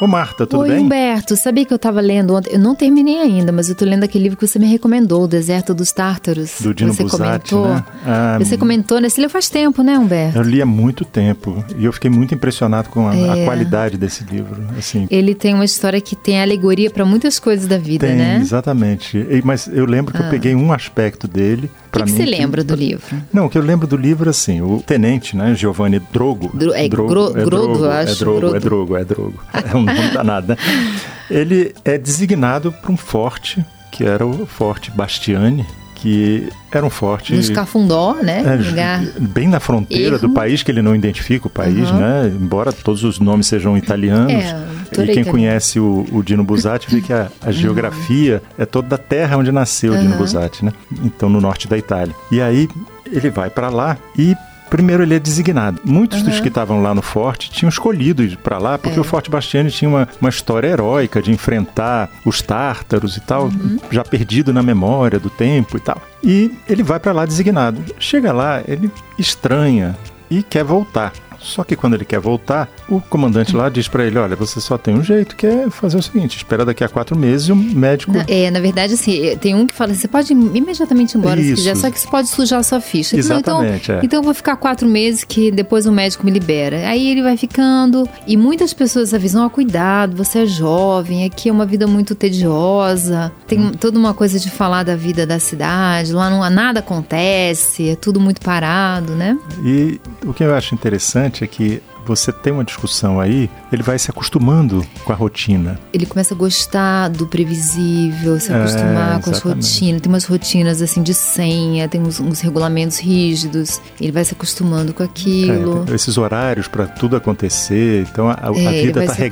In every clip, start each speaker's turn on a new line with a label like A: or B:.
A: Ô Marta, tudo
B: Oi,
A: bem?
B: Humberto, sabia que eu tava lendo ontem? Eu não terminei ainda, mas eu tô lendo aquele livro que você me recomendou, O Deserto dos Tártaros.
A: Do Dino
B: você
A: Buzzati,
B: comentou.
A: né? Ah,
B: você comentou nesse livro faz tempo, né, Humberto?
A: Eu li há muito tempo e eu fiquei muito impressionado com a, a
B: É.
A: qualidade desse livro. Assim,
B: Ele tem uma história que tem alegoria pra muitas coisas da vida,
A: tem,
B: né?
A: exatamente. Mas eu lembro que eu peguei um aspecto dele.
B: O que, você lembra do livro?
A: Não, o que eu lembro do livro, assim, o tenente, né, Giovanni Drogo.
B: Dro- é Gro-
A: é Drogo,
B: eu
A: É
B: acho,
A: Drogo, é
B: Grodo.
A: Drogo, é Drogo. É um nome danado, né? Ele é designado para um forte, que era o Forte Bastiani, que era um forte...
B: Nos Cafundó, né?
A: É,
B: Lugar.
A: bem na fronteira do
B: Erro.
A: país que ele não identifica o país,
B: Uhum.
A: né? Embora todos os nomes sejam italianos.
B: É,
A: e quem conhece o, o Dino Buzzati vê que a, a geografia é toda da terra onde nasceu o Dino
B: Uhum.
A: Buzzati, né? Então no norte da Itália. E aí ele vai para lá e Primeiro ele é designado. Muitos dos
B: Uhum.
A: que estavam lá no forte tinham escolhido ir para lá porque
B: É.
A: o Forte Bastiani tinha uma, uma história heróica de enfrentar os tártaros e tal,
B: Uhum.
A: já perdido na memória do tempo e tal. E ele vai para lá designado. Chega lá, ele estranha e quer voltar. Só que quando ele quer voltar, o comandante lá diz para ele: Olha, você só tem um jeito, que é fazer o seguinte: espera daqui a quatro meses e o médico.
B: Na, é, na verdade, assim, é, tem um que fala você pode imediatamente ir embora se
A: Isso.
B: quiser, só que isso pode sujar a sua ficha. Falou,
A: Exatamente,
B: então,
A: é.
B: então eu vou ficar quatro meses que depois o médico me libera. Aí ele vai ficando, e muitas pessoas avisam, ó, cuidado, você é jovem, aqui é uma vida muito tediosa, tem
A: Hum.
B: toda uma coisa de falar da vida da cidade, lá não nada acontece, é tudo muito parado, né?
A: E o que eu acho interessante é que você tem uma discussão aí, ele vai se acostumando com a rotina.
B: Ele começa a gostar do previsível, se
A: É,
B: acostumar com as rotinas. Tem umas rotinas assim de senha, tem uns, uns regulamentos rígidos. Ele vai se acostumando com aquilo.
A: É, esses horários para tudo acontecer, então a, a
B: É,
A: vida tá
B: acostumando,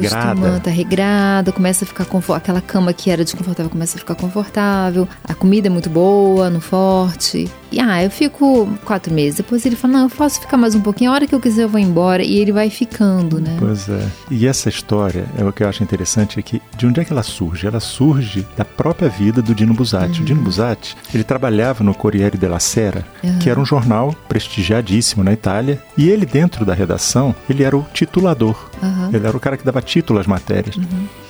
A: regrada.
B: tá regrada, começa a ficar confortável. Aquela cama que era desconfortável começa a ficar confortável. A comida é muito boa, no forte. E ah, eu fico quatro meses. Depois ele fala: Não, eu posso ficar mais um pouquinho. A hora que eu quiser eu vou embora. E ele vai ficando, né?
A: Pois é. E essa história, é o que eu acho interessante é que de onde é que ela surge? Ela surge da própria vida do Dino Buzzati. O Dino Buzzati, ele trabalhava no Corriere della Sera, que era um jornal prestigiadíssimo na Itália, e ele dentro da redação, ele era o titulador.
B: Aham.
A: Ele era o cara que dava título às matérias.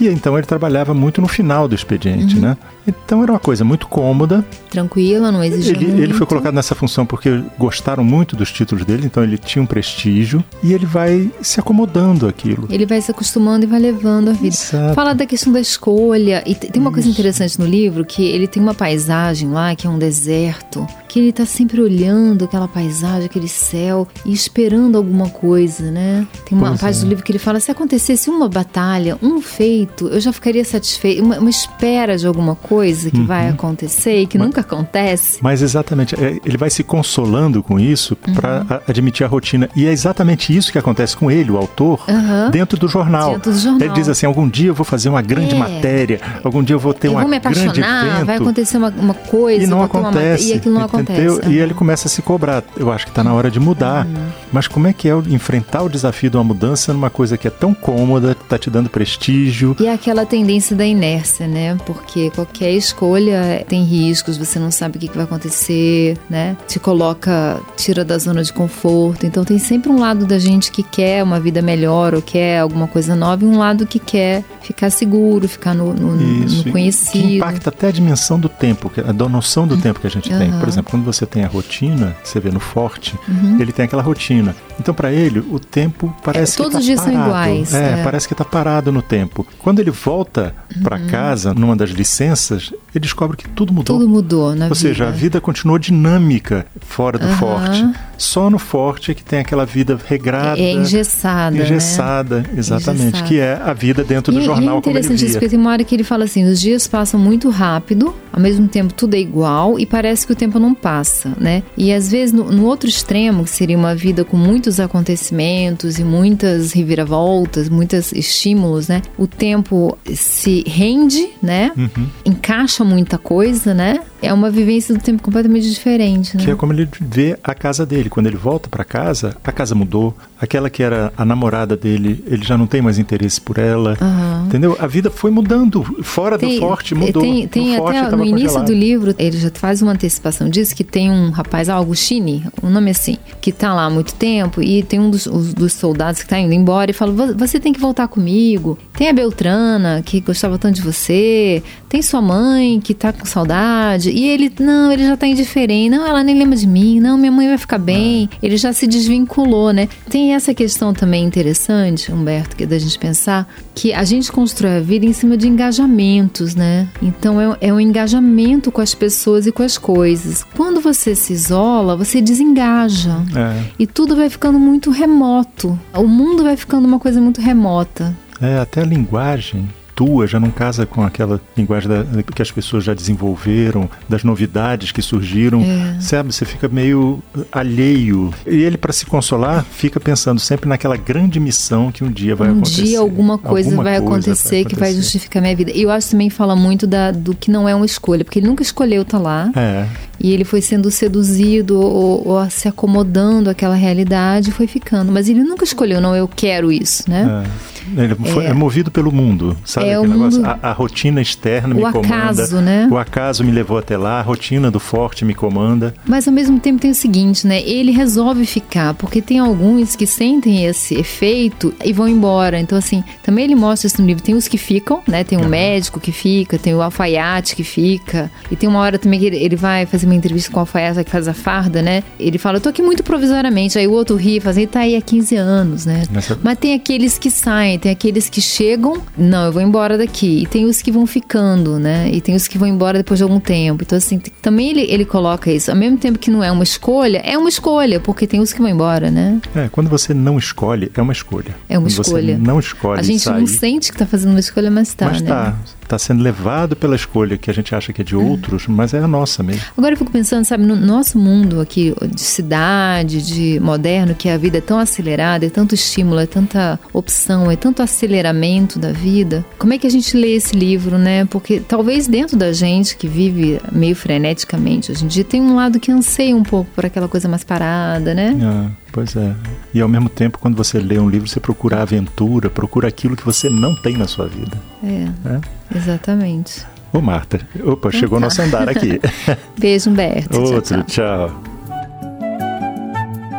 A: E então ele trabalhava muito no final do expediente, né? Então era uma coisa muito cômoda.
B: Tranquila, não exige
A: Ele,
B: muito.
A: ele foi colocado nessa função porque gostaram muito dos títulos dele, então ele tinha um prestígio e ele vai se acomodando aquilo.
B: Ele vai se acostumando e vai levando a vida.
A: Exato.
B: Fala da questão da escolha. E te- tem uma coisa interessante no livro, que ele tem uma paisagem lá, que é um deserto, que ele tá sempre olhando aquela paisagem, aquele céu, e esperando alguma coisa, né? Tem uma
A: Pois
B: parte
A: é.
B: do livro que ele fala, se acontecesse uma batalha, um feito, eu já ficaria satisfeito. Uma, uma espera de alguma coisa que
A: Uhum.
B: vai acontecer e que nunca acontece.
A: Mas exatamente, é, ele vai se consolando com isso para
B: Uhum.
A: admitir a rotina. E é exatamente isso que acontece com ele, o autor,
B: Aham.
A: dentro do jornal.
B: Dentro do jornal.
A: Ele diz assim: algum dia eu vou fazer uma grande
B: É.
A: matéria, algum dia eu vou ter
B: eu
A: uma
B: vou me
A: grande
B: apaixonar,
A: evento.
B: vai acontecer uma, uma coisa,
A: E não
B: ter uma
A: acontece.
B: e aquilo não
A: entendeu?
B: acontece.
A: E ele começa a se cobrar. Eu acho que está na hora de mudar.
B: Uhum.
A: Mas como é que é enfrentar o desafio de uma mudança numa coisa que é tão cômoda, que está te dando prestígio?
B: E é aquela tendência da inércia, né? Porque qualquer escolha tem riscos, você não sabe o que que vai acontecer, né? Te coloca, tira da zona de conforto. Então tem sempre um lado da gente que quer uma vida melhor ou quer alguma coisa nova e um lado que quer ficar seguro, ficar no, no- no
A: Isso, que
B: conhecido.
A: impacta até a dimensão do tempo, que- a noção do tempo que a gente tem.
B: Uhum.
A: Por exemplo, quando você tem a rotina, você vê no forte, ele tem aquela rotina. Então, para ele, o tempo parece
B: É,
A: que
B: todos
A: tá
B: os dias são iguais,
A: É,
B: é.
A: parece que está parado no tempo. Quando ele volta para
B: Uhum.
A: casa, numa das licenças, ele descobre que tudo mudou.
B: Tudo mudou na
A: Ou
B: vida.
A: seja, a vida continuou dinâmica fora do
B: Aham.
A: forte. Só no forte é que tem aquela vida regrada.
B: é engessada, né?
A: Engessada, exatamente.
B: Engessada.
A: Que é a vida dentro do
B: E-
A: jornal
B: e é interessante isso, porque tem uma hora que ele fala assim, os dias passam muito rápido, ao mesmo tempo tudo é igual e parece que o tempo não passa, né? E às vezes no, no outro extremo, que seria uma vida com muitos acontecimentos e muitas reviravoltas, muitos estímulos, né? O tempo se rende, né?
A: Uhum.
B: Encaixa muita coisa, né? É uma vivência do tempo completamente diferente, né?
A: Que é como ele vê a casa dele. Quando ele volta para casa, a casa mudou. Aquela que era a namorada dele, ele já não tem mais interesse por ela. Uhum. Entendeu? A vida foi mudando. Fora tem, do forte mudou.
B: Tem, tem
A: no
B: até no início congelado. do livro, ele já faz uma antecipação disso, que tem um rapaz, Augustine, um nome assim, que tá lá há muito tempo e tem um dos, os, dos soldados que tá indo embora e fala: Você tem que voltar comigo. Tem a Beltrana, que gostava tanto de você. Tem sua mãe, que tá com saudade. E ele, não, ele já tá indiferente. Não, ela nem lembra de mim. Não, minha mãe vai ficar bem. Ele já se desvinculou, né? Tem essa questão também interessante, Humberto, que é da gente pensar que a gente constrói a vida em cima de engajamentos, né? Então é, é um engajamento com as pessoas e com as coisas. Quando você se isola, você desengaja. É. E tudo vai ficando muito remoto. O mundo vai ficando uma coisa muito remota.
A: É, até a linguagem tua já não casa com aquela linguagem da, que as pessoas já desenvolveram, das novidades que surgiram, é. sabe? Você fica meio alheio. E ele, para se consolar, fica pensando sempre naquela grande missão que um dia vai
B: um
A: acontecer.
B: Um dia alguma coisa, alguma vai, coisa acontecer vai, acontecer que vai justificar minha vida. E eu acho também fala muito da, do que não é uma escolha, porque ele nunca escolheu estar tá lá.
A: É.
B: E ele foi sendo seduzido ou, ou se acomodando àquela realidade e foi ficando. Mas ele nunca escolheu, não, eu quero isso, né?
A: É. Ele foi, é, é, movido pelo mundo, sabe?
B: É o mundo,
A: a, a, rotina externa
B: me
A: comanda.
B: O acaso, né?
A: O acaso me levou até lá, a rotina do forte me comanda.
B: Mas ao mesmo tempo tem o seguinte, né? Ele resolve ficar, porque tem alguns que sentem esse efeito e vão embora. Então, assim, também ele mostra isso no livro. Tem os que ficam, né? Tem um uhum. médico que fica, tem o alfaiate que fica. E tem uma hora também que ele, ele vai fazer uma entrevista com o alfaiate que faz a farda, né? Ele fala, eu tô aqui muito provisoriamente. Aí o outro ri, faz, ele tá aí há 15 anos, né? Nessa... Mas tem aqueles que saem, tem aqueles que chegam, não, eu vou embora daqui. E tem os que vão ficando, né? E tem os que vão embora depois de algum tempo. Então, assim, também ele, ele coloca isso. Ao mesmo tempo que não é uma escolha, é uma escolha, porque tem os que vão embora, né?
A: É, quando você não escolhe, é uma escolha.
B: É uma
A: quando
B: escolha.
A: Não escolhe.
B: A gente
A: sair,
B: não sente que tá fazendo uma escolha, mas tá,
A: mas
B: né?
A: Tá está sendo levado pela escolha que a gente acha que é de outros, mas é a nossa mesmo.
B: Agora eu fico pensando, sabe, no nosso mundo aqui de cidade, de moderno, que a vida é tão acelerada, é tanto estímulo, é tanta opção, é tanto aceleramento da vida. Como é que a gente lê esse livro, né? Porque talvez dentro da gente que vive meio freneticamente hoje em dia tem um lado que anseia um pouco por aquela coisa mais parada, né?
A: Ah, pois é. E ao mesmo tempo, quando você lê um livro, você procura a aventura, procura aquilo que você não tem na sua vida.
B: É. é? Exatamente.
A: Ô, Marta, opa, então chegou tá. nosso andar aqui.
B: Beijo, Humberto.
A: Outro, tchau, tchau.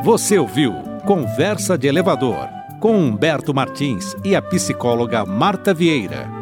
C: Você ouviu Conversa de Elevador com Humberto Martins e a psicóloga Marta Vieira.